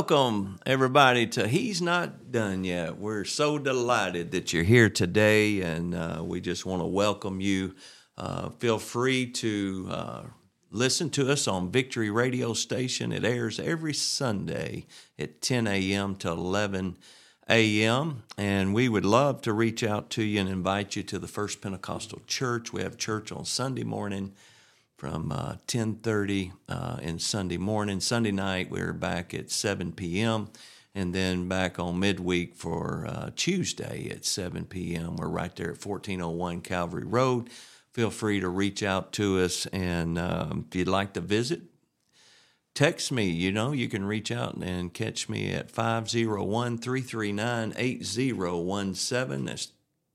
Welcome, everybody, to He's Not Done Yet. We're so delighted that you're here today, and uh, we just want to welcome you. Uh, feel free to uh, listen to us on Victory Radio Station. It airs every Sunday at 10 a.m. to 11 a.m., and we would love to reach out to you and invite you to the First Pentecostal Church. We have church on Sunday morning from uh, 10.30 uh, sunday morning. Sunday night we're back at 7 p.m and then back on midweek for uh, tuesday at 7 p.m we're right there at 1401 calvary road. Feel free to reach out to us and um, if you'd like to visit text me you know you can reach out and catch me at 501-339-8017 that's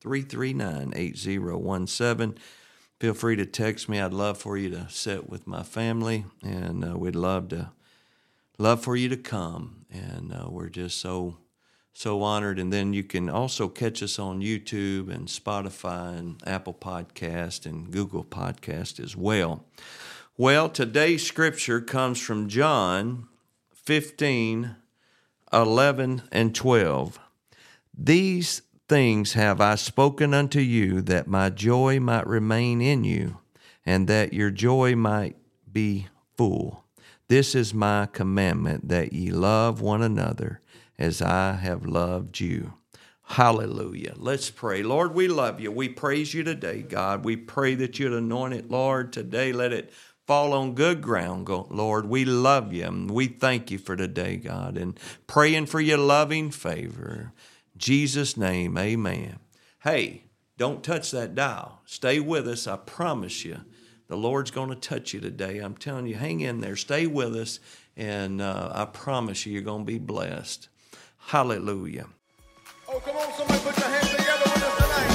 339-8017 feel free to text me. I'd love for you to sit with my family, and uh, we'd love to love for you to come. And uh, we're just so so honored. And then you can also catch us on YouTube and Spotify and Apple Podcast and Google Podcast as well. Well, today's scripture comes from John 15, 11, and 12. These things have I spoken unto you, that my joy might remain in you, and that your joy might be full. This is my commandment, that ye love one another as I have loved you. Hallelujah. Let's pray. Lord, we love you. We praise you today, God. We pray that you'd anoint it, Lord, today. Let it fall on good ground, Lord. We love you. We thank you for today, God, and praying for your loving favor. Jesus' name, amen. Hey, don't touch that dial. Stay with us. I promise you, the Lord's going to touch you today. I'm telling you, hang in there. Stay with us, and uh, I promise you, you're going to be blessed. Hallelujah. Oh, come on, somebody put your hands together with us tonight.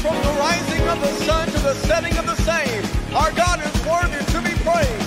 From the rising of the sun to the setting of the same, our God is worthy to be praised.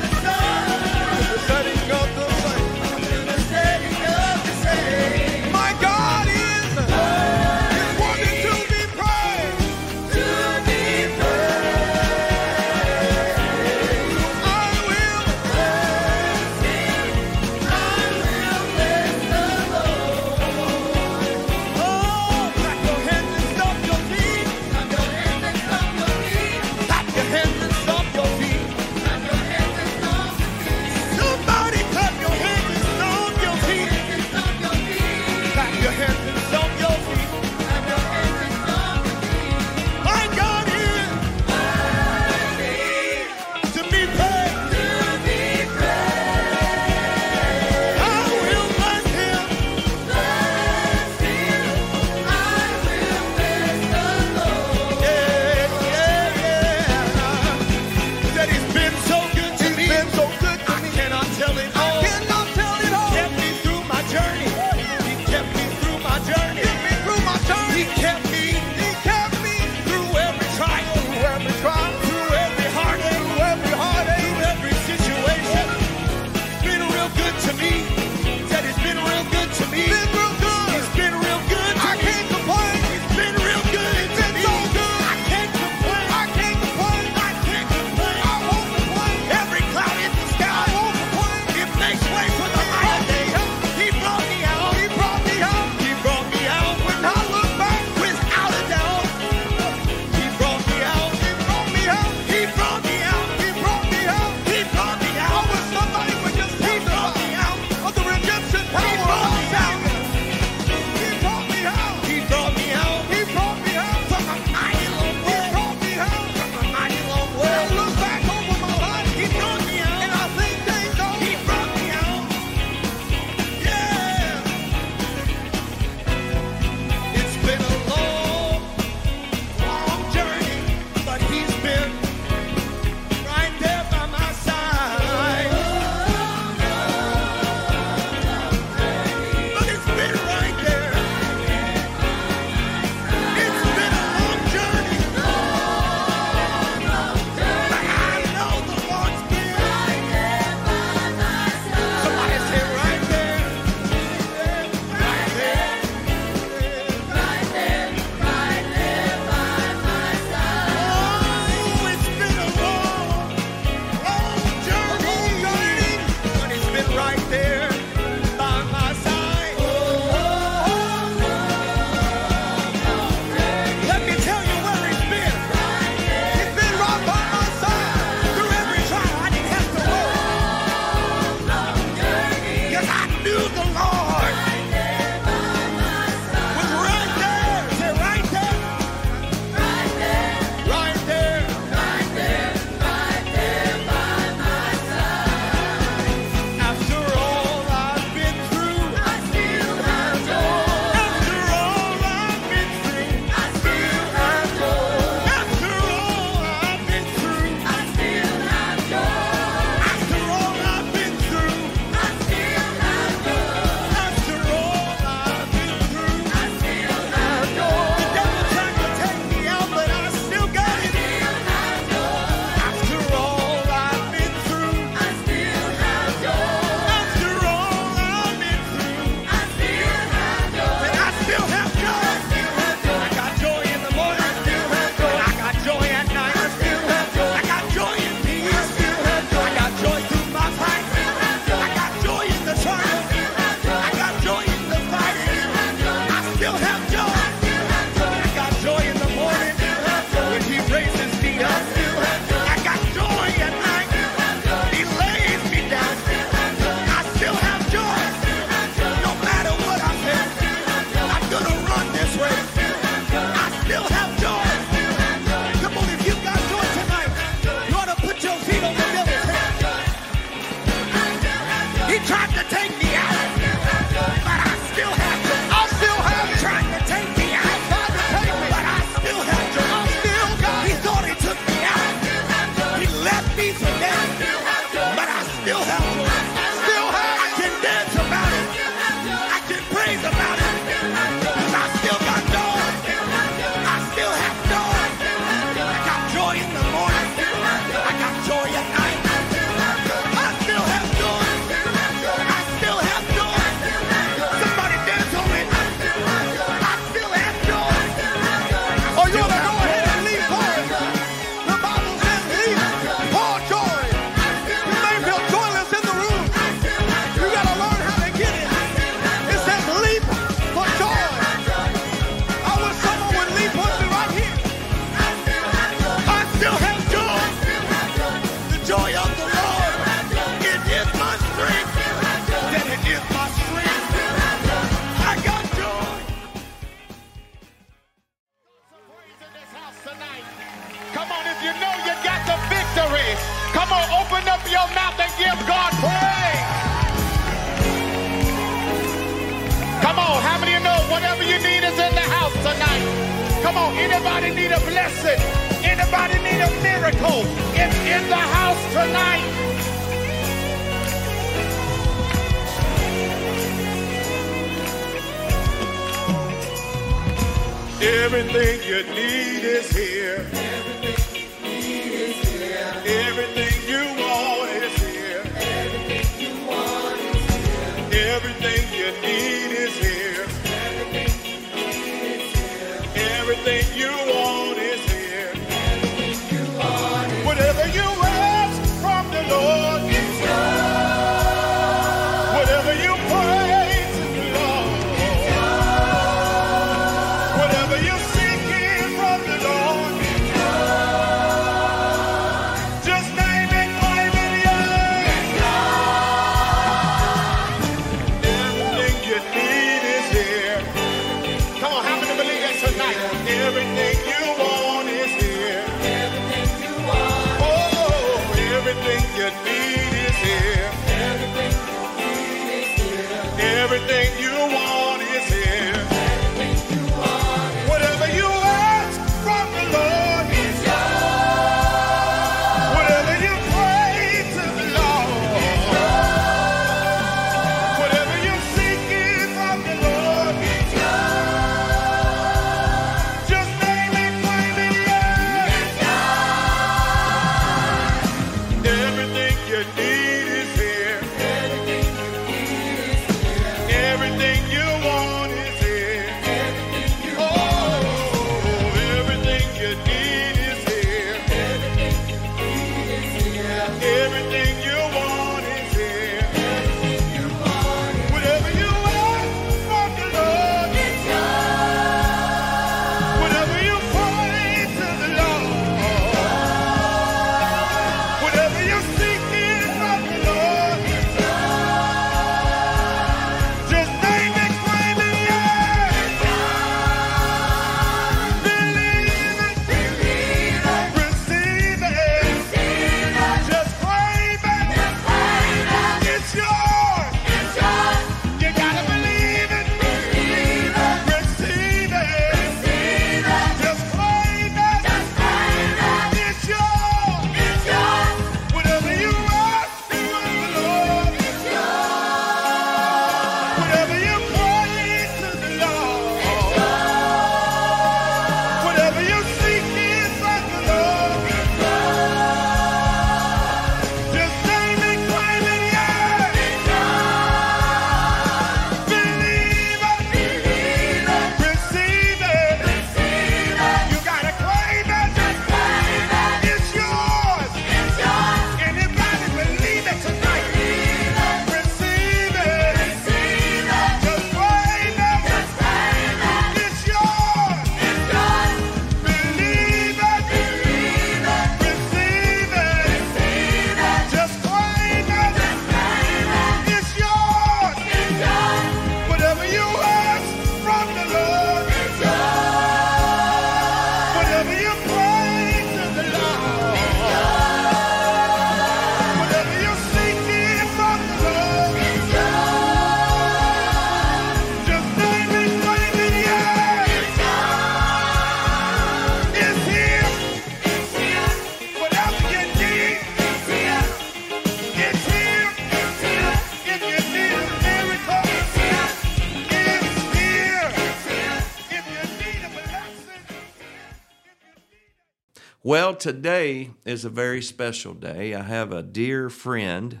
Today is a very special day. I have a dear friend,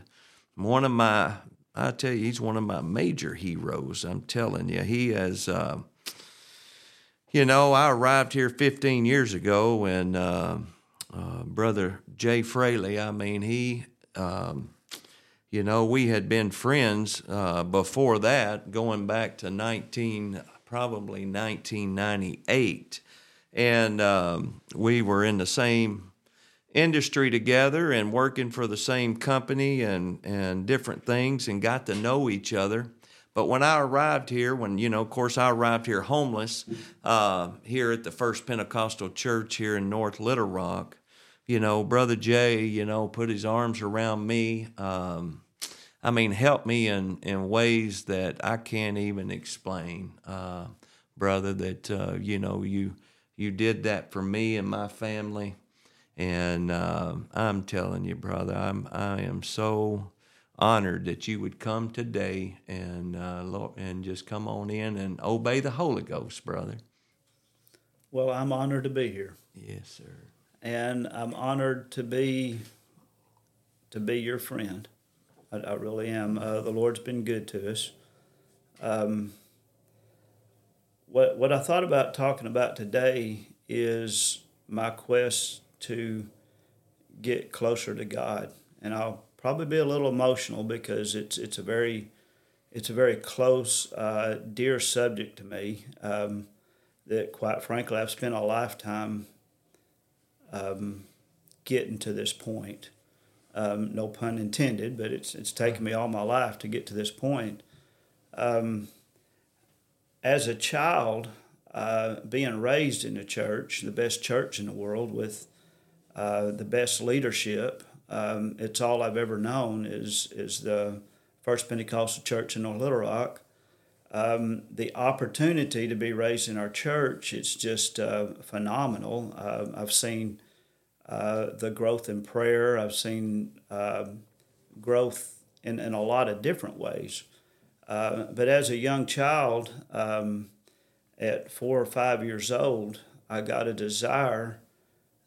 one of my, I tell you, he's one of my major heroes. I'm telling you, he has. Uh, you know, I arrived here 15 years ago, and uh, uh, brother Jay Fraley. I mean, he. Um, you know, we had been friends uh, before that, going back to 19, probably 1998. And um, we were in the same industry together and working for the same company and, and different things and got to know each other. But when I arrived here, when, you know, of course, I arrived here homeless uh, here at the First Pentecostal Church here in North Little Rock, you know, Brother Jay, you know, put his arms around me. Um, I mean, help me in, in ways that I can't even explain, uh, brother. That uh, you know, you you did that for me and my family, and uh, I'm telling you, brother, I'm I am so honored that you would come today and uh, Lord, and just come on in and obey the Holy Ghost, brother. Well, I'm honored to be here, Yes, sir. and I'm honored to be to be your friend. I, I really am. Uh, the Lord's been good to us. Um, what what I thought about talking about today is my quest to get closer to God, and I'll probably be a little emotional because it's it's a very it's a very close, uh, dear subject to me. Um, that quite frankly, I've spent a lifetime um, getting to this point. Um, no pun intended, but it's it's taken me all my life to get to this point. Um, as a child, uh, being raised in the church, the best church in the world, with uh, the best leadership, um, it's all I've ever known is is the First Pentecostal Church in North Little Rock. Um, the opportunity to be raised in our church, it's just uh, phenomenal. Uh, I've seen uh, the growth in prayer. I've seen um growth in, in a lot of different ways. Uh, but as a young child, um, at four or five years old, I got a desire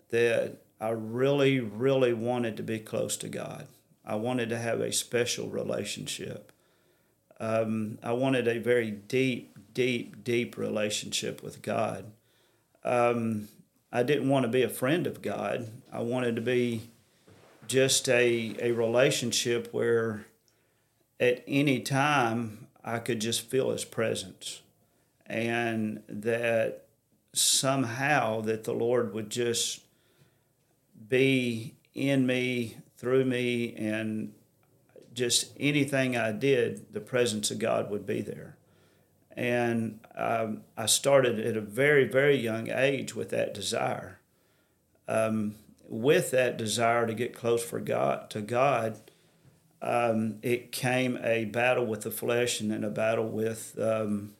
that I really, really wanted to be close to God. I wanted to have a special relationship. Um, I wanted a very deep, deep, deep relationship with God. Um, I didn't want to be a friend of God. I wanted to be just a, a relationship where at any time I could just feel his presence and that somehow that the Lord would just be in me, through me, and just anything I did, the presence of God would be there. And um, I started at a very, very young age with that desire. Um, with that desire to get close for God to God, um, it came a battle with the flesh and then a battle with um,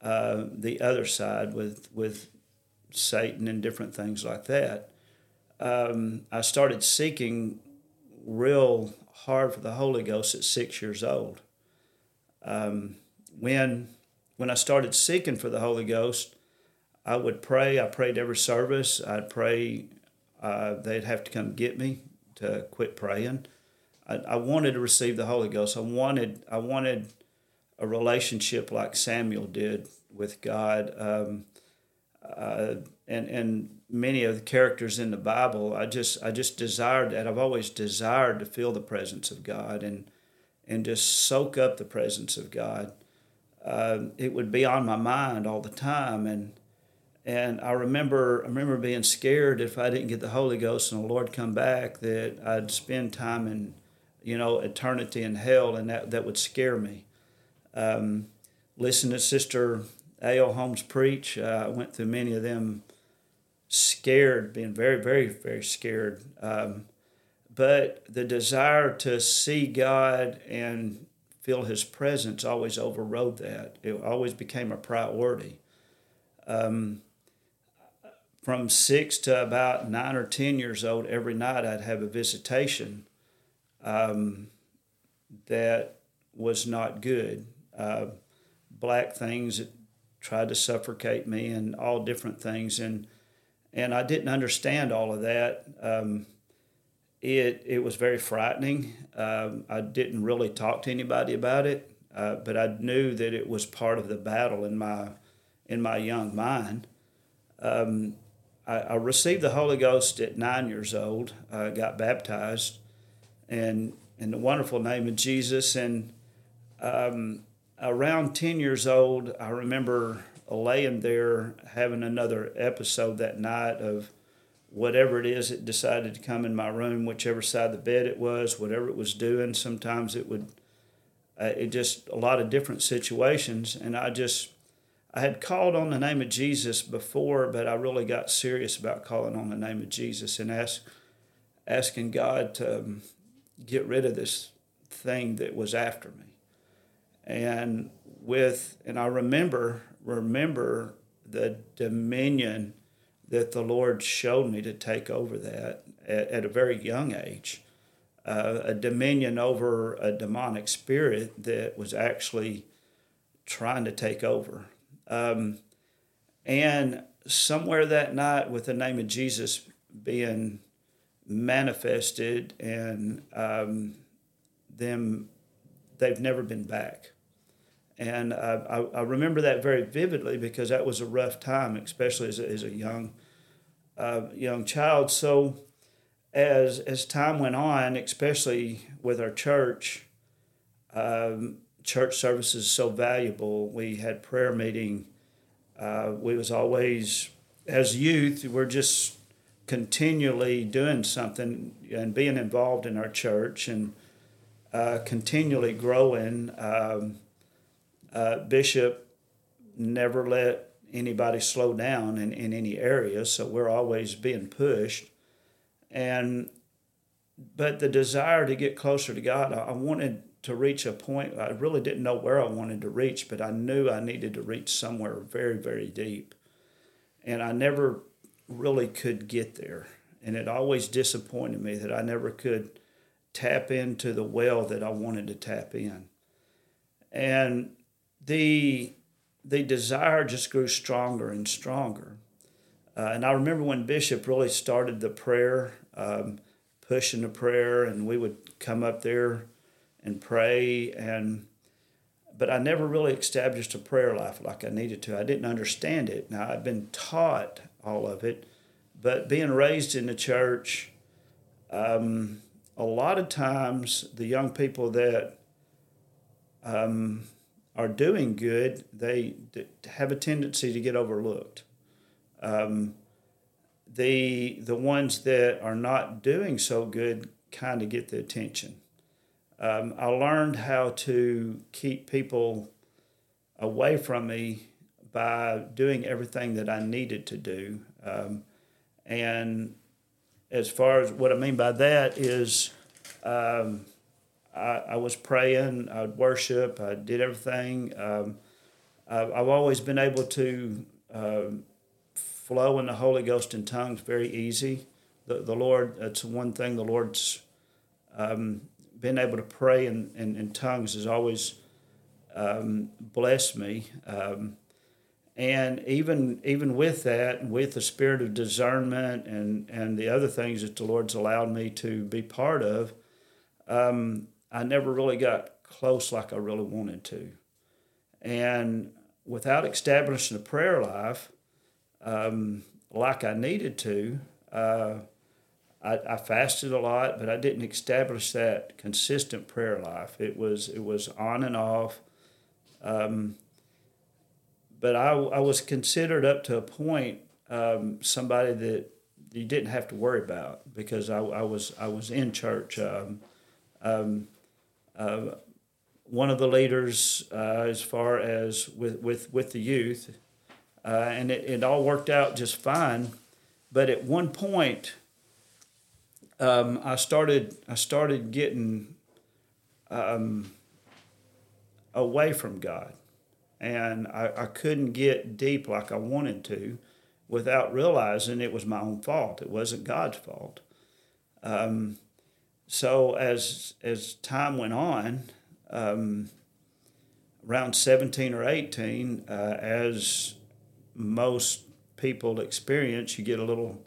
uh, the other side, with with Satan and different things like that. Um, I started seeking real hard for the Holy Ghost at six years old. Um, when when I started seeking for the Holy Ghost, I would pray. I prayed every service. I'd pray. Uh, they'd have to come get me to quit praying. I, I wanted to receive the Holy Ghost. I wanted. I wanted a relationship like Samuel did with God. Um, uh, and and many of the characters in the Bible, I just I just desired that. I've always desired to feel the presence of God and and just soak up the presence of God. Uh, it would be on my mind all the time, and and I remember I remember being scared if I didn't get the Holy Ghost and the Lord come back that I'd spend time in you know eternity in hell, and that that would scare me. Um, listen to Sister A.L. Holmes preach. Uh, I went through many of them scared, being very, very, very scared. Um, but the desire to see God and feel His presence always overrode that. It always became a priority. Um, from six to about nine or ten years old, every night I'd have a visitation um, that was not good. Uh, black things that tried to suffocate me and all different things. And and I didn't understand all of that. Um, it it was very frightening. Um, I didn't really talk to anybody about it, uh, but I knew that it was part of the battle in my in my young mind. Um, I, I, received the Holy Ghost at nine years old. I got baptized, and in the wonderful name of Jesus. And um, around ten years old, I remember laying there having another episode that night of whatever it is it decided to come in my room, whichever side of the bed it was, whatever it was doing. Sometimes it would, uh, it just a lot of different situations, and I just. I had called on the name of Jesus before, but I really got serious about calling on the name of Jesus and ask, asking God to get rid of this thing that was after me. And with, and I remember remember the dominion that the Lord showed me to take over that at, at a very young age. Uh, a dominion over a demonic spirit that was actually trying to take over. Um, and somewhere that night, with the name of Jesus being manifested, and um, them, they've never been back. And I, I, remember that very vividly because that was a rough time, especially as a, as a young uh, young child. So as as time went on, especially with our church, um, church services so valuable. We had prayer meeting. Uh, we was always as youth. We're just continually doing something and being involved in our church and uh, continually growing. Um, uh, Bishop never let anybody slow down in, in any area, so we're always being pushed. And but the desire to get closer to God, I, I wanted to reach a point. I really didn't know where I wanted to reach, but I knew I needed to reach somewhere very, very deep. And I never really could get there. And it always disappointed me that I never could tap into the well that I wanted to tap in. And the the desire just grew stronger and stronger. Uh, and I remember when Bishop really started the prayer, um, pushing the prayer, and we would come up there and pray. And but I never really established a prayer life like I needed to. I didn't understand it. Now I'd been taught all of it, but being raised in the church, um, a lot of times the young people that um, are doing good, they have a tendency to get overlooked. Um, the the ones that are not doing so good kind of get the attention. Um, I learned how to keep people away from me by doing everything that I needed to do. Um, and as far as what I mean by that is, um, I, I was praying, I'd worship, I did everything. Um, I've, I've always been able to um, flow in the Holy Ghost in tongues very easy. The, the Lord, that's one thing the Lord's um, been able to pray in, in, in tongues has always um, blessed me. Um, and even even with that, with the spirit of discernment and, and the other things that the Lord's allowed me to be part of, um, I never really got close like I really wanted to. And without establishing a prayer life um, like I needed to, uh, I, I, fasted a lot, but I didn't establish that consistent prayer life. It was it was on and off. Um, but I, I was considered up to a point um, somebody that you didn't have to worry about because I, I was I was in church. Um, um uh, one of the leaders uh, as far as with, with, with the youth, uh, and it, it all worked out just fine. But at one point, um, I started I started getting um, away from God, and I, I couldn't get deep like I wanted to, without realizing it was my own fault. It wasn't God's fault. Um, so as as time went on, um, around 17 or 18, uh, as most people experience, you get a little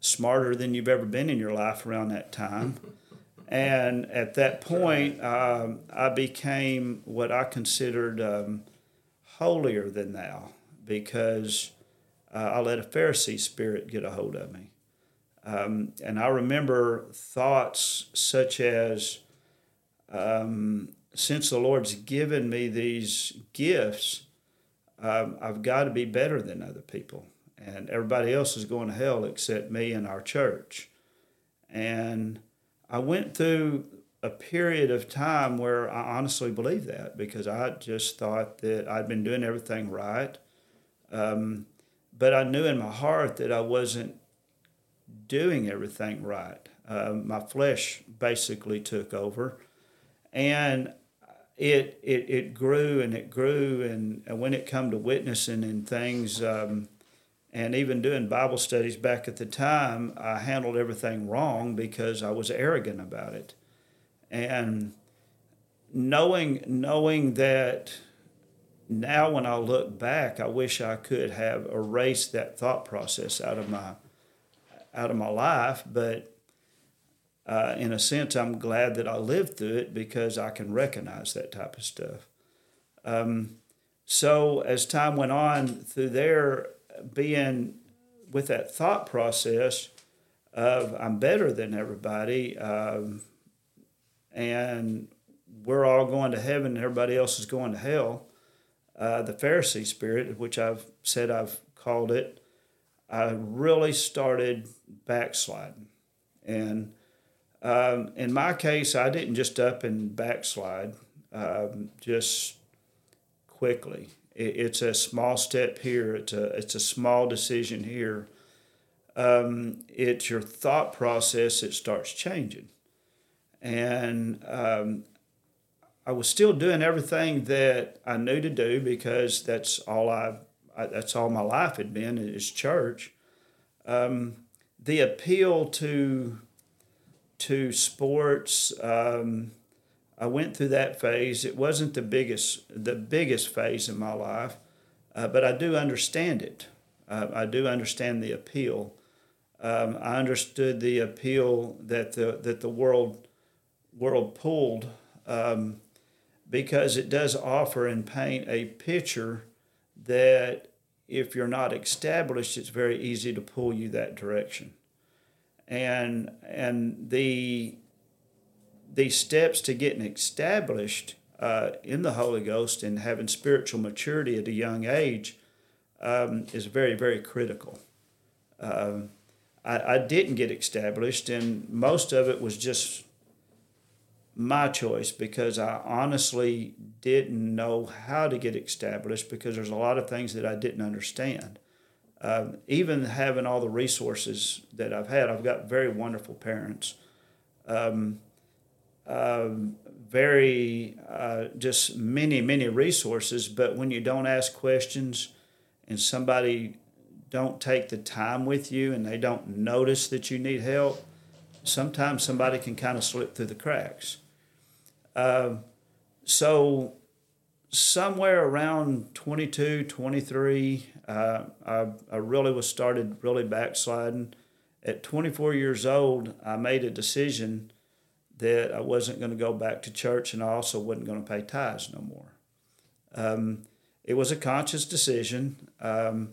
smarter than you've ever been in your life around that time. and at that point, um, I became what I considered um, holier than thou because uh, I let a Pharisee spirit get a hold of me. Um, and I remember thoughts such as, um, since the Lord's given me these gifts, um, I've got to be better than other people. And everybody else is going to hell except me and our church. And I went through a period of time where I honestly believed that because I just thought that I'd been doing everything right. Um, but I knew in my heart that I wasn't doing everything right. Um, my flesh basically took over, and it it, it grew and it grew, and, and when it come to witnessing and things, um, and even doing Bible studies back at the time, I handled everything wrong because I was arrogant about it, and knowing knowing that now when I look back, I wish I could have erased that thought process out of my out of my life, but uh, in a sense, I'm glad that I lived through it because I can recognize that type of stuff. Um, so as time went on through there, being with that thought process of I'm better than everybody, um, and we're all going to heaven and everybody else is going to hell. Uh, the Pharisee spirit, which I've said I've called it, I really started backsliding. And um, in my case, I didn't just up and backslide um, just quickly. It, it's a small step here. It's a it's a small decision here. Um, it's your thought process that starts changing, and um, I was still doing everything that I knew to do because that's all I, I that's all my life had been is church. Um, the appeal to to sports, um, I went through that phase. It wasn't the biggest the biggest phase in my life, uh, but I do understand it. Uh, I do understand the appeal. Um, I understood the appeal that the that the world world pulled. Um, because it does offer and paint a picture that if you're not established, it's very easy to pull you that direction. And and the the steps to getting established uh, in the Holy Ghost and having spiritual maturity at a young age um, is very very critical. Um, I, I didn't get established, and most of it was just my choice because I honestly didn't know how to get established because there's a lot of things that I didn't understand. Um, even having all the resources that I've had, I've got very wonderful parents, um, um, very uh, just many many resources. But when you don't ask questions, and somebody don't take the time with you, and they don't notice that you need help, sometimes somebody can kind of slip through the cracks. Um, so somewhere around 22, 23, uh, I, I really was started really backsliding. At 24 years old, I made a decision that I wasn't going to go back to church and I also wasn't going to pay tithes no more. Um, it was a conscious decision. Um,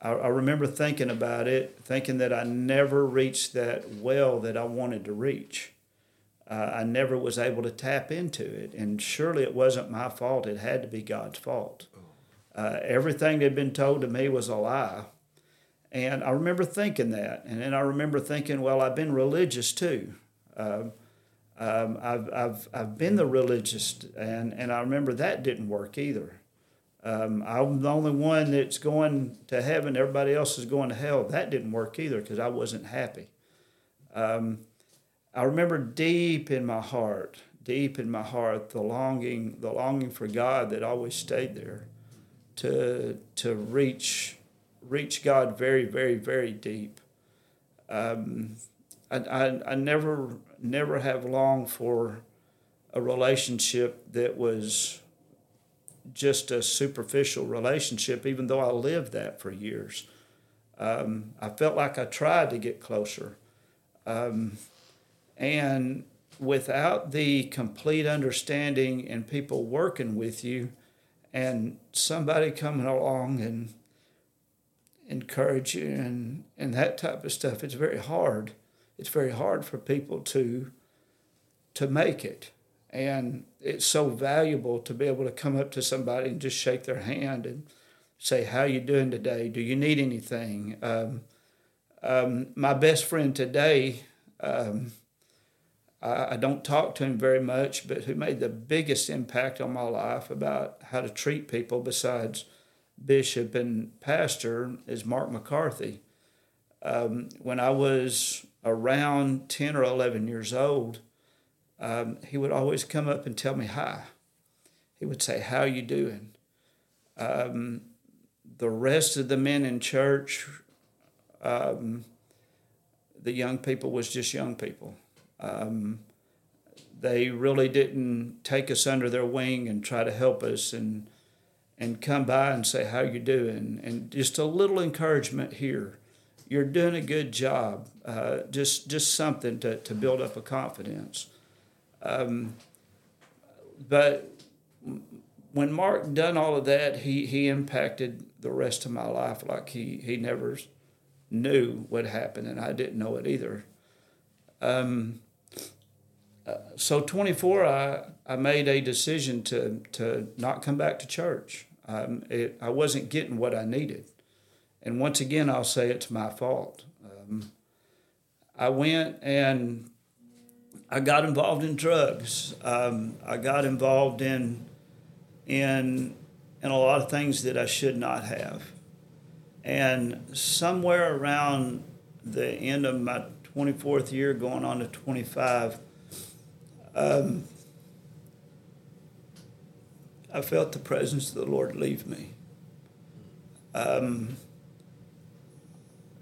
I, I remember thinking about it, thinking that I never reached that well that I wanted to reach uh, I never was able to tap into it. And surely it wasn't my fault. It had to be God's fault. Uh, everything that had been told to me was a lie. And I remember thinking that. And then I remember thinking, well, I've been religious too. Um, um, I've, I've, I've been the religious, and, and I remember that didn't work either. Um, I'm the only one that's going to heaven, everybody else is going to hell. That didn't work either because I wasn't happy. Um, I remember deep in my heart, deep in my heart, the longing, the longing for God that always stayed there, to to reach, reach God very, very, very deep. Um, I, I, I never, never have longed for a relationship that was just a superficial relationship, even though I lived that for years. Um, I felt like I tried to get closer. Um, and without the complete understanding and people working with you and somebody coming along and encourage you and, and that type of stuff, it's very hard. It's very hard for people to to make it. And it's so valuable to be able to come up to somebody and just shake their hand and say, "How you doing today? Do you need anything?" Um, um, my best friend today, um, I, don't talk to him very much, but who made the biggest impact on my life about how to treat people besides bishop and pastor is Mark McCarthy. Um, when I was around 10 or 11 years old, um, he would always come up and tell me hi. He would say, How you doing? Um, the rest of the men in church, um, the young people was just young people. Um, they really didn't take us under their wing and try to help us and and come by and say how you doing? And just a little encouragement here. You're doing a good job. Uh, just just something to, to build up a confidence. Um, but when mark done all of that he he impacted the rest of my life like he he never knew what happened and i didn't know it either. Um, so 24 I, I made a decision to to not come back to church um, it, I wasn't getting what I needed. And once again, I'll say it's my fault. Um, I went and I got involved in drugs. Um, I got involved in in in a lot of things that I should not have. And somewhere around the end of my 24th year, going on to 25, um, I felt the presence of the Lord leave me. Um,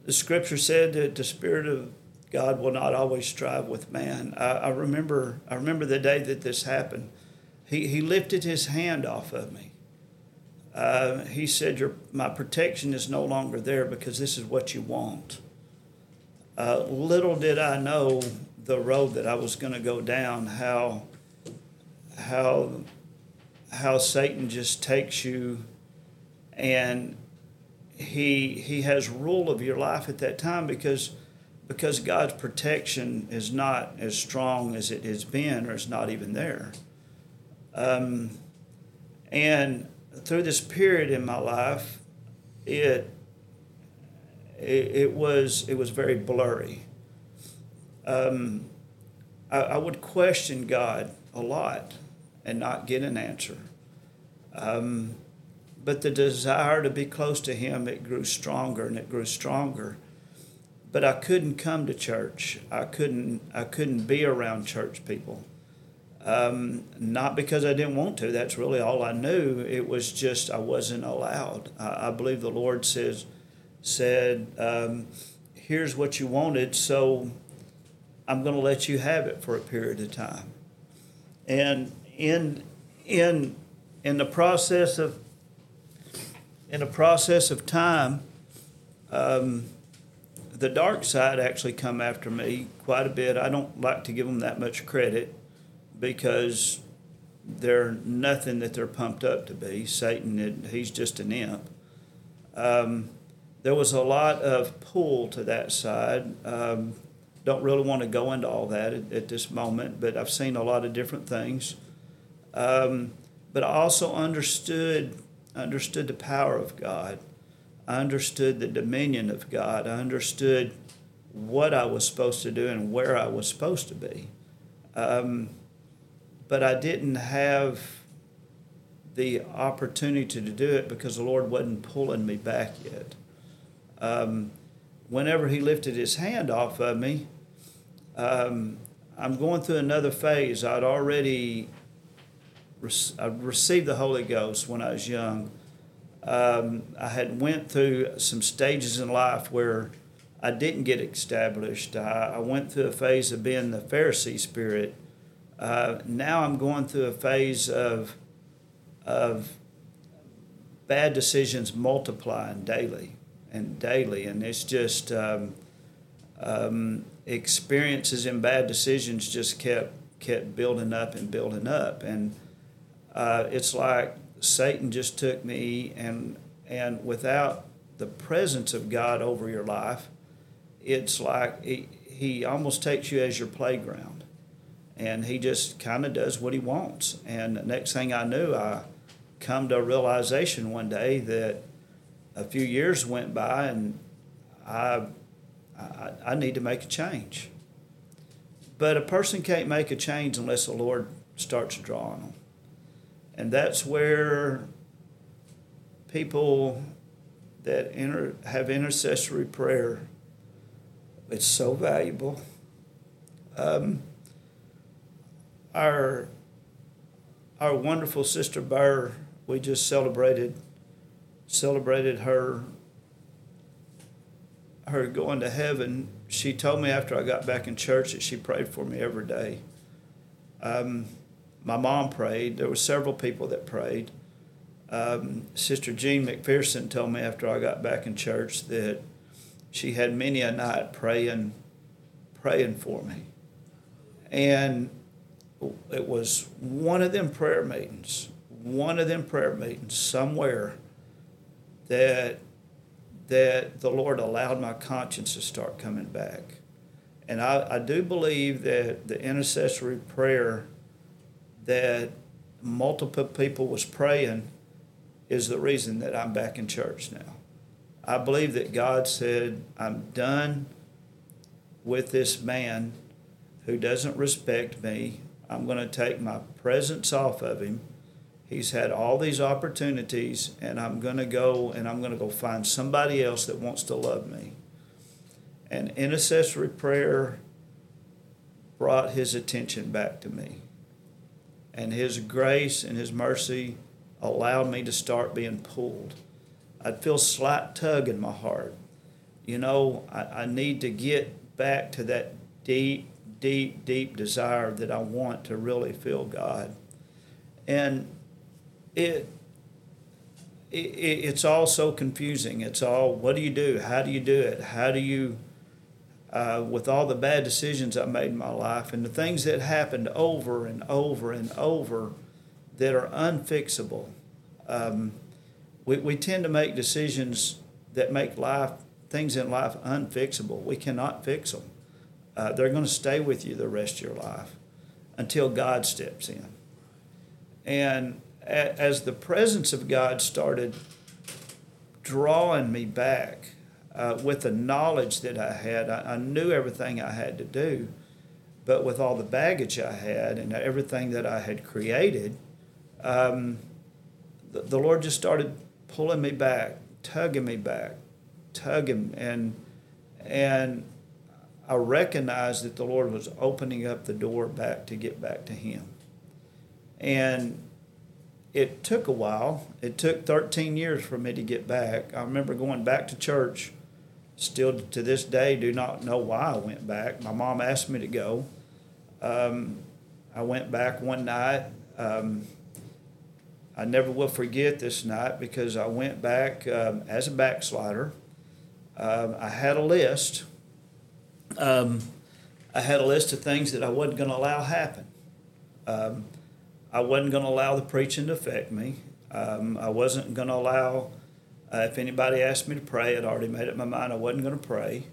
the scripture said that the Spirit of God will not always strive with man. I, I remember I remember the day that this happened. He, he lifted his hand off of me. Uh, he said, Your, My protection is no longer there because this is what you want. Uh, little did I know the road that I was going to go down, how, how how Satan just takes you and he he has rule of your life at that time because because God's protection is not as strong as it has been or is not even there. Um, and through this period in my life, it, it, it was it was very blurry. Um, I, I would question God a lot and not get an answer. Um, but the desire to be close to Him, it grew stronger and it grew stronger. But I couldn't come to church. I couldn't. I couldn't be around church people. Um, not because I didn't want to. That's really all I knew. It was just I wasn't allowed. I, I believe the Lord says said, um, "Here's what you wanted, so I'm going to let you have it for a period of time." And in in in the process of in the process of time, um, the dark side actually come after me quite a bit. I don't like to give them that much credit because they're nothing that they're pumped up to be. Satan, he's just an imp. Um, there was a lot of pull to that side. Um, don't really want to go into all that at, at, this moment, but I've seen a lot of different things. Um, but I also understood understood the power of God. I understood the dominion of God. I understood what I was supposed to do and where I was supposed to be. Um, but I didn't have the opportunity to do it because the Lord wasn't pulling me back yet. Um, whenever He lifted His hand off of me, um, I'm going through another phase. I'd already I received the Holy Ghost when I was young. Um, I had went through some stages in life where I didn't get established. I, I went through a phase of being the Pharisee spirit. Uh, now I'm going through a phase of of bad decisions multiplying daily, and daily, and it's just um, um, experiences and bad decisions just kept kept building up and building up, and uh, it's like Satan just took me and and without the presence of God over your life, it's like he, he almost takes you as your playground, and he just kind of does what he wants. And the next thing I knew, I come to a realization one day that a few years went by and I, I, I need to make a change. But a person can't make a change unless the Lord starts drawing them. And that's where people that inter, have intercessory prayer, it's so valuable. Um, our, our wonderful sister Burr, we just celebrated celebrated her her going to heaven. She told me after I got back in church that she prayed for me every day. Um, my mom prayed. There were several people that prayed. Um, Sister Jean McPherson told me after I got back in church that she had many a night praying, praying for me, and it was one of them prayer meetings, one of them prayer meetings somewhere that that the Lord allowed my conscience to start coming back. And I, I do believe that the intercessory prayer that multiple people was praying is the reason that I'm back in church now. I believe that God said, I'm done with this man who doesn't respect me. I'm going to take my presence off of him He's had all these opportunities, and I'm going to go and I'm going to go find somebody else that wants to love me. And intercessory prayer brought his attention back to me. And his grace and his mercy allowed me to start being pulled. I'd feel slight tug in my heart. You know, I, I need to get back to that deep, deep, deep desire that I want to really feel God. And it, it it's all so confusing. It's all what do you do? How do you do it? How do you uh, with all the bad decisions I made in my life and the things that happened over and over and over that are unfixable. Um, we, we tend to make decisions that make life things in life unfixable. We cannot fix them. Uh, they're going to stay with you the rest of your life until God steps in. And as the presence of God started drawing me back uh, with the knowledge that I had, I, I, knew everything I had to do, but with all the baggage I had and everything that I had created, um, the, the Lord just started pulling me back, tugging me back, tugging, and and I recognized that the Lord was opening up the door back to get back to Him. And it took a while. It took 13 years for me to get back. I remember going back to church. Still to this day, do not know why I went back. My mom asked me to go. Um, I went back one night. Um, I never will forget this night because I went back um, as a backslider. Um, I had a list. Um, I had a list of things that I wasn't going to allow happen. I wasn't going to allow the preaching to affect me. Um, I wasn't going to allow, uh, if anybody asked me to pray, I'd already made up my mind I wasn't going to pray.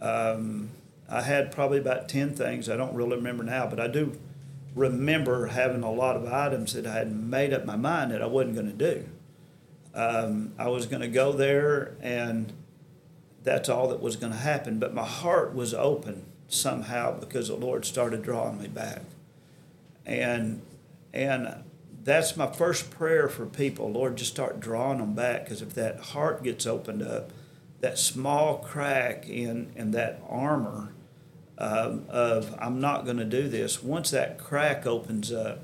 Um, I had probably about 10 things. I don't really remember now, but I do remember having a lot of items that I had made up my mind that I wasn't going to do. Um, I was going to go there, and that's all that was going to happen. But my heart was open somehow because the Lord started drawing me back. And and that's my first prayer for people. Lord, just start drawing them back because if that heart gets opened up, that small crack in, in that armor um, of I'm not going to do this, once that crack opens up,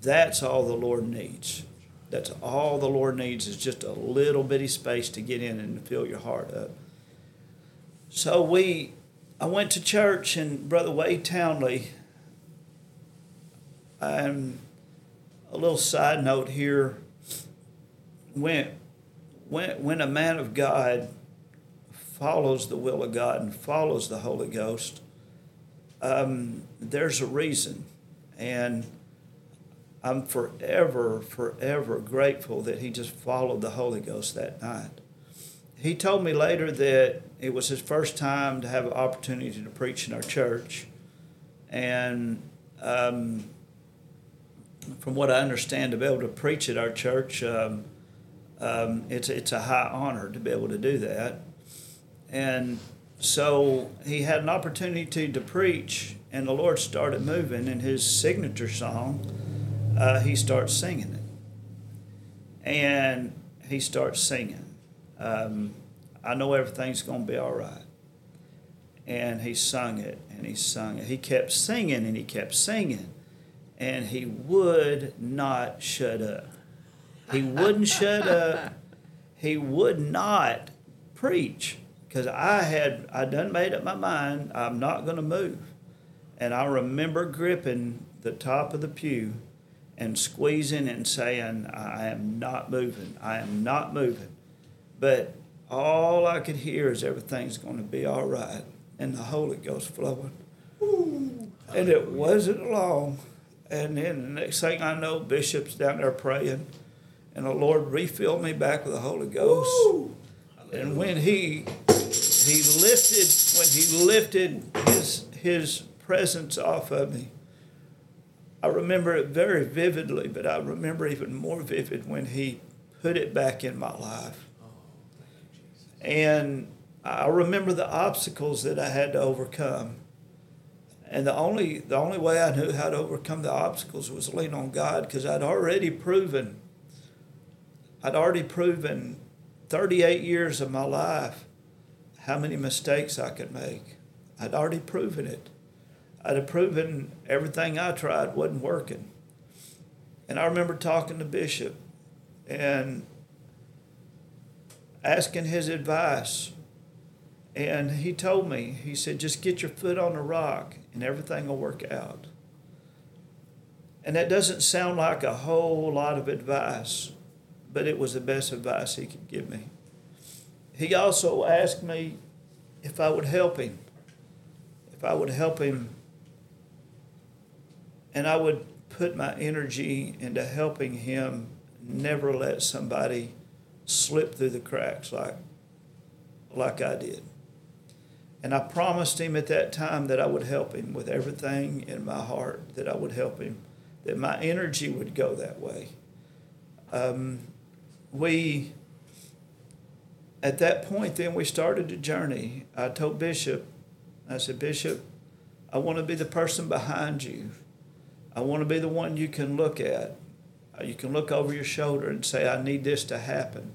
that's all the Lord needs. That's all the Lord needs is just a little bitty space to get in and fill your heart up. So we, I went to church and Brother Wade Townley, um, a little side note here when when when a man of God follows the will of God and follows the Holy Ghost, um, there's a reason. And I'm forever, forever grateful that he just followed the Holy Ghost that night. He told me later that it was his first time to have an opportunity to preach in our church. And um, from what I understand, to be able to preach at our church, um, um, it's, it's a high honor to be able to do that. And so he had an opportunity to preach, and the Lord started moving, and his signature song, uh, he starts singing it. And he starts singing. Um, I know everything's going to be all right. And he sung it, and he sung it. He kept singing, and he kept singing, and he would not shut up. He wouldn't shut up. He would not preach because I had I done made up my mind I'm not going to move, and I remember gripping the top of the pew and squeezing and saying I am not moving. I am not moving, but all I could hear is everything's going to be all right, and the Holy Ghost flowing, and it wasn't long. And then the next thing I know, Bishop's down there praying, and the Lord refilled me back with the Holy Ghost. And when he he lifted when he lifted his his presence off of me, I remember it very vividly, but I remember even more vivid when he put it back in my life. And I remember the obstacles that I had to overcome. And the only the only way I knew how to overcome the obstacles was lean on God because I'd already proven I'd already proven 38 years of my life how many mistakes I could make. I'd already proven it. I'd have proven everything I tried wasn't working. And I remember talking to Bishop and asking his advice. And he told me, he said, just get your foot on the rock and everything will work out. And that doesn't sound like a whole lot of advice, but it was the best advice he could give me. He also asked me if I would help him, if I would help him, and I would put my energy into helping him never let somebody slip through the cracks like, like I did. And I promised him at that time that I would help him with everything in my heart, that I would help him, that my energy would go that way. Um, we, at that point, then we started a journey. I told Bishop, I said, Bishop, I want to be the person behind you. I want to be the one you can look at. You can look over your shoulder and say, I need this to happen.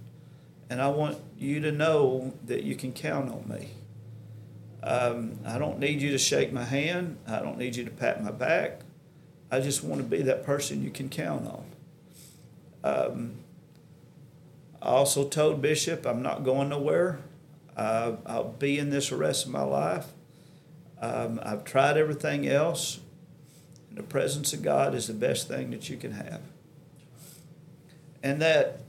And I want you to know that you can count on me. Um, I don't need you to shake my hand. I don't need you to pat my back. I just want to be that person you can count on. Um, I also told Bishop I'm not going nowhere. Uh, I'll be in this the rest of my life. Um, I've tried everything else. And the presence of God is the best thing that you can have. And that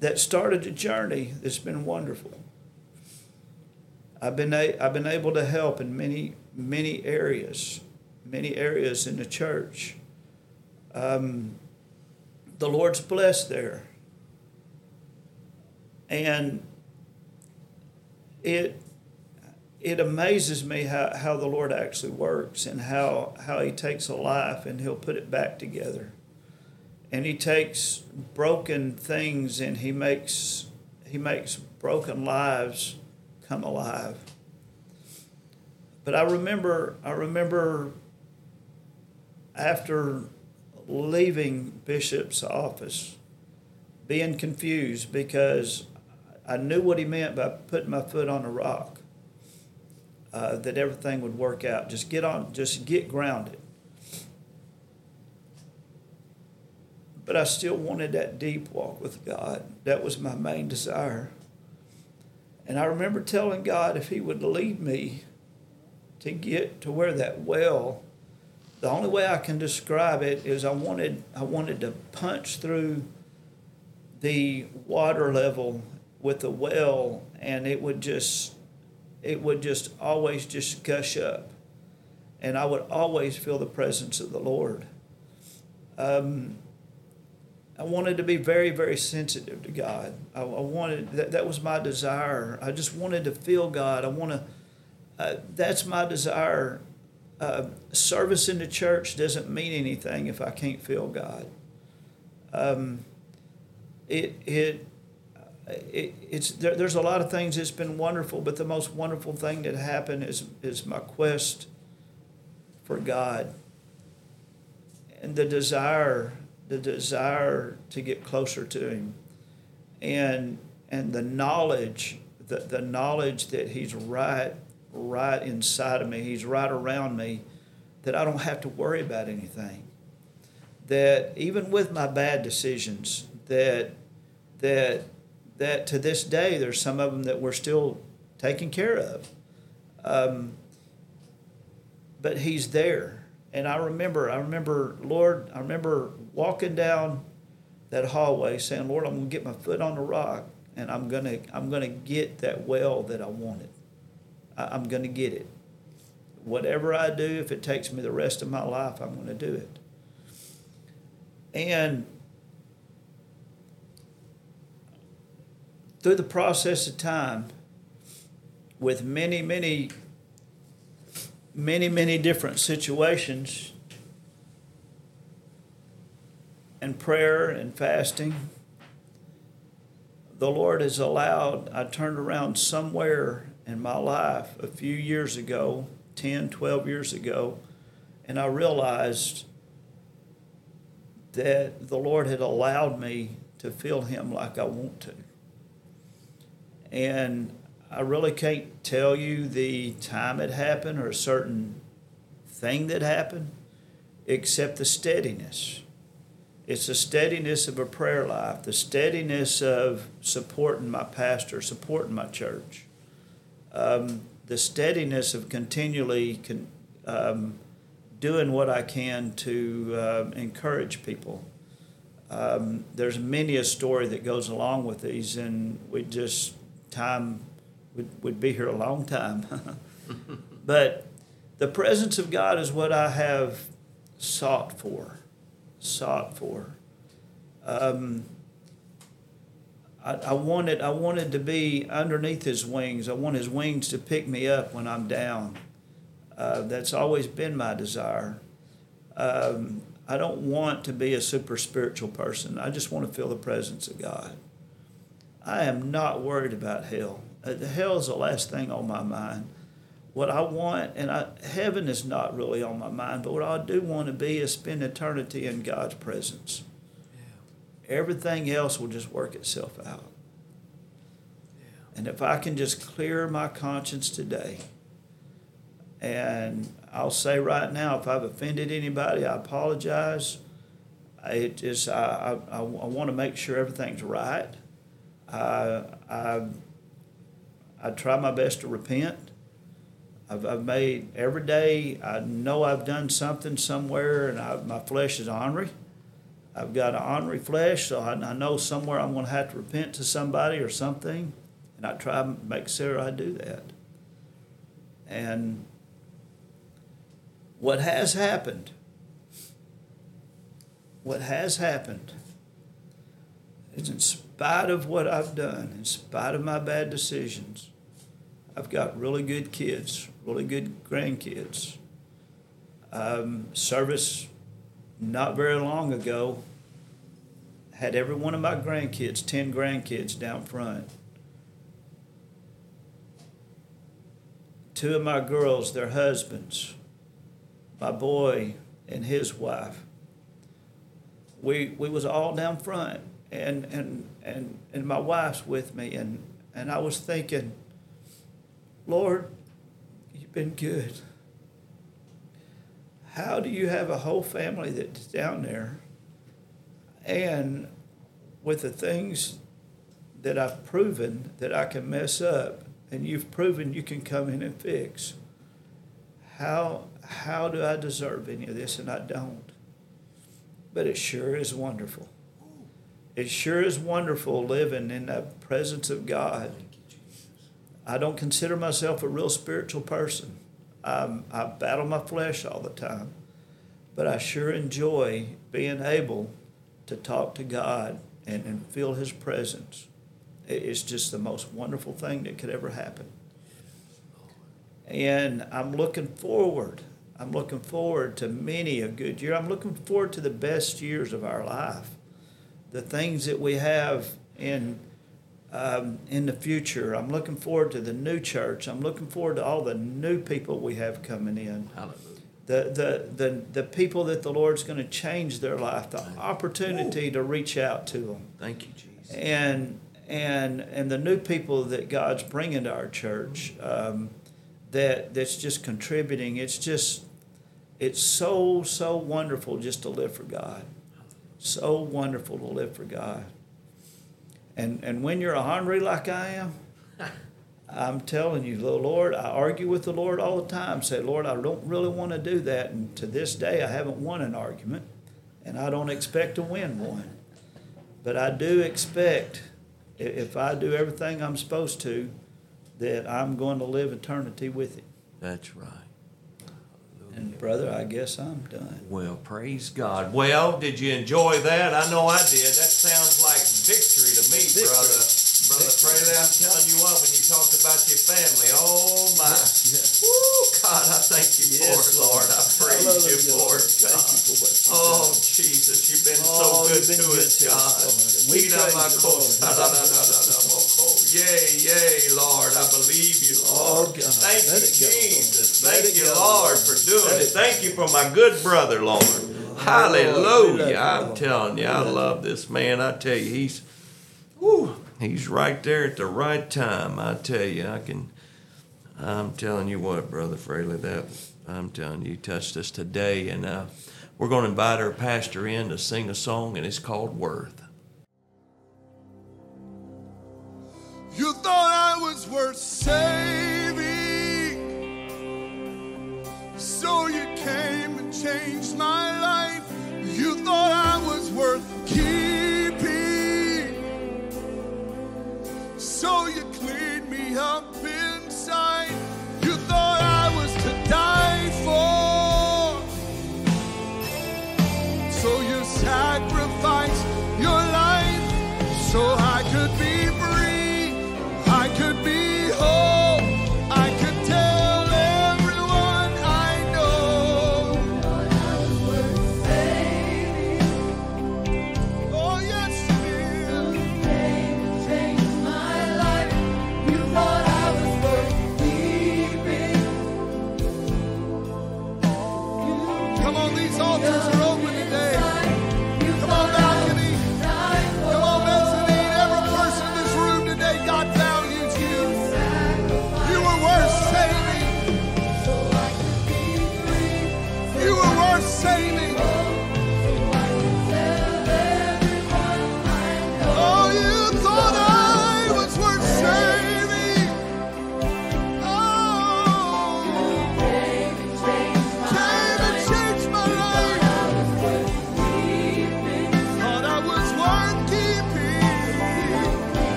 that started a journey that's been wonderful. I've been a, I've been able to help in many many areas, many areas in the church. Um, the Lord's blessed there, and it it amazes me how, how the Lord actually works and how how He takes a life and He'll put it back together, and He takes broken things and He makes He makes broken lives come alive. But I remember, I remember after leaving Bishop's office, being confused because I knew what he meant by putting my foot on a rock. Uh, that everything would work out. Just get on, just get grounded. But I still wanted that deep walk with God. That was my main desire. And I remember telling God if He would lead me to get to where that well, the only way I can describe it is I wanted I wanted to punch through the water level with the well and it would just it would just always just gush up. And i would always feel the presence of the lord. Um, i wanted to be very very sensitive to god. I, I wanted that, that was my desire. I just wanted to feel god. I want to uh, that's my desire. Uh, service in the church doesn't mean anything if i can't feel god. Um, it, it it, it's there, there's a lot of things that's been wonderful, but the most wonderful thing that happened is is my quest for God. And the desire the desire to get closer to Him, and and the knowledge the, the knowledge that He's right right inside of me, He's right around me, that I don't have to worry about anything. That even with my bad decisions, that that that to this day there's some of them that we're still taking care of. Um, but he's there. And I remember, I remember, Lord, I remember walking down that hallway saying, Lord, I'm gonna get my foot on the rock and I'm gonna I'm gonna get that well that I wanted. I, I'm gonna get it. Whatever I do, if it takes me the rest of my life, I'm gonna do it. And through the process of time, with many, many, many, many different situations, and prayer and fasting, the Lord has allowed, I turned around somewhere in my life a few years ago, 10, 12 years ago, and I realized that the Lord had allowed me to feel Him like I want to. And I really can't tell you the time it happened or a certain thing that happened, except the steadiness. It's the steadiness of a prayer life, the steadiness of supporting my pastor, supporting my church, um, the steadiness of continually con- um, doing what I can to uh, encourage people. Um, there's many a story that goes along with these, and we just time would, would be here a long time. but the presence of God is what I have sought for, sought for. Um, I, I wanted I wanted to be underneath His wings. I want His wings to pick me up when I'm down. Uh, that's always been my desire. Um, I don't want to be a super spiritual person. I just want to feel the presence of God. I am not worried about hell. Uh, hell is the last thing on my mind. What I want, and I, heaven is not really on my mind, but what I do want to be is spend eternity in God's presence. Yeah. Everything else will just work itself out. Yeah. And if I can just clear my conscience today, and I'll say right now, if I've offended anybody, I apologize. It just I, I, I want to make sure everything's right. I, I, I try my best to repent. I've, I've made every day, I know I've done something somewhere and I, my flesh is ornery. I've got an ornery flesh, so I, I know somewhere I'm going to have to repent to somebody or something. And I try to make sure I do that. And what has happened, what has happened is in spite of what I've done, in spite of my bad decisions, I've got really good kids, really good grandkids. Um, service not very long ago had every one of my grandkids, 10 grandkids down front. Two of my girls, their husbands, my boy and his wife. We, we was all down front and and and and my wife's with me and and I was thinking Lord you've been good. How do you have a whole family that's down there? And with the things that I've proven that I can mess up and you've proven you can come in and fix how how do I deserve any of this? And I don't. But it sure is wonderful. It sure is wonderful living in the presence of God I don't consider myself a real spiritual person. I'm, I battle my flesh all the time, but I sure enjoy being able to talk to God and, and feel His presence. It- It's just the most wonderful thing that could ever happen. And I'm looking forward. I'm looking forward to many a good year. I'm looking forward to the best years of our life. The things that we have in um, in the future. I'm looking forward to the new church. I'm looking forward to all the new people we have coming in. Hallelujah. The, the, the, the people that the Lord's going to change their life, the opportunity to reach out to them Thank you, Jesus. and and and the new people that God's bringing to our church um, that that's just contributing. It's just it's so so wonderful just to live for God. So wonderful to live for God. And and when you're a hungry like I am, I'm telling you, Lord, I argue with the Lord all the time. Say, Lord, I don't really want to do that. And to this day, I haven't won an argument, and I don't expect to win one. But I do expect, if I do everything I'm supposed to, that I'm going to live eternity with Him. That's right. And brother, I guess I'm done. Well, praise God. Well, did you enjoy that? I know I did. That sounds like victory to me, Victory. brother. Brother Fraley, I'm telling you what, when you talked about your family, oh my. Yeah. Woo, God, I thank you for it, Lord. I praise you for it, Thank God. you for what you've Oh, done. Jesus, you've been Oh, so good been to good us, to us, God. We my praise you, coat. Lord. Yay, yay, Lord. I believe you, Oh, Lord. God. Thank Let you, it go, Lord. Jesus. Let Thank you, go, Lord, Lord. for doing Let it. Thank you for my good brother, Lord. Oh, love Hallelujah. I'm telling you, I love this man. I tell you, he's He's right there at the right time. I tell you, I can. I'm telling you what, Brother Fraley, that I'm telling you, touched us today, and uh, we're going to invite our pastor in to sing a song, and it's called Worth. You thought I was worth saving, so you came and changed my life. You thought I was worth So you clean me up.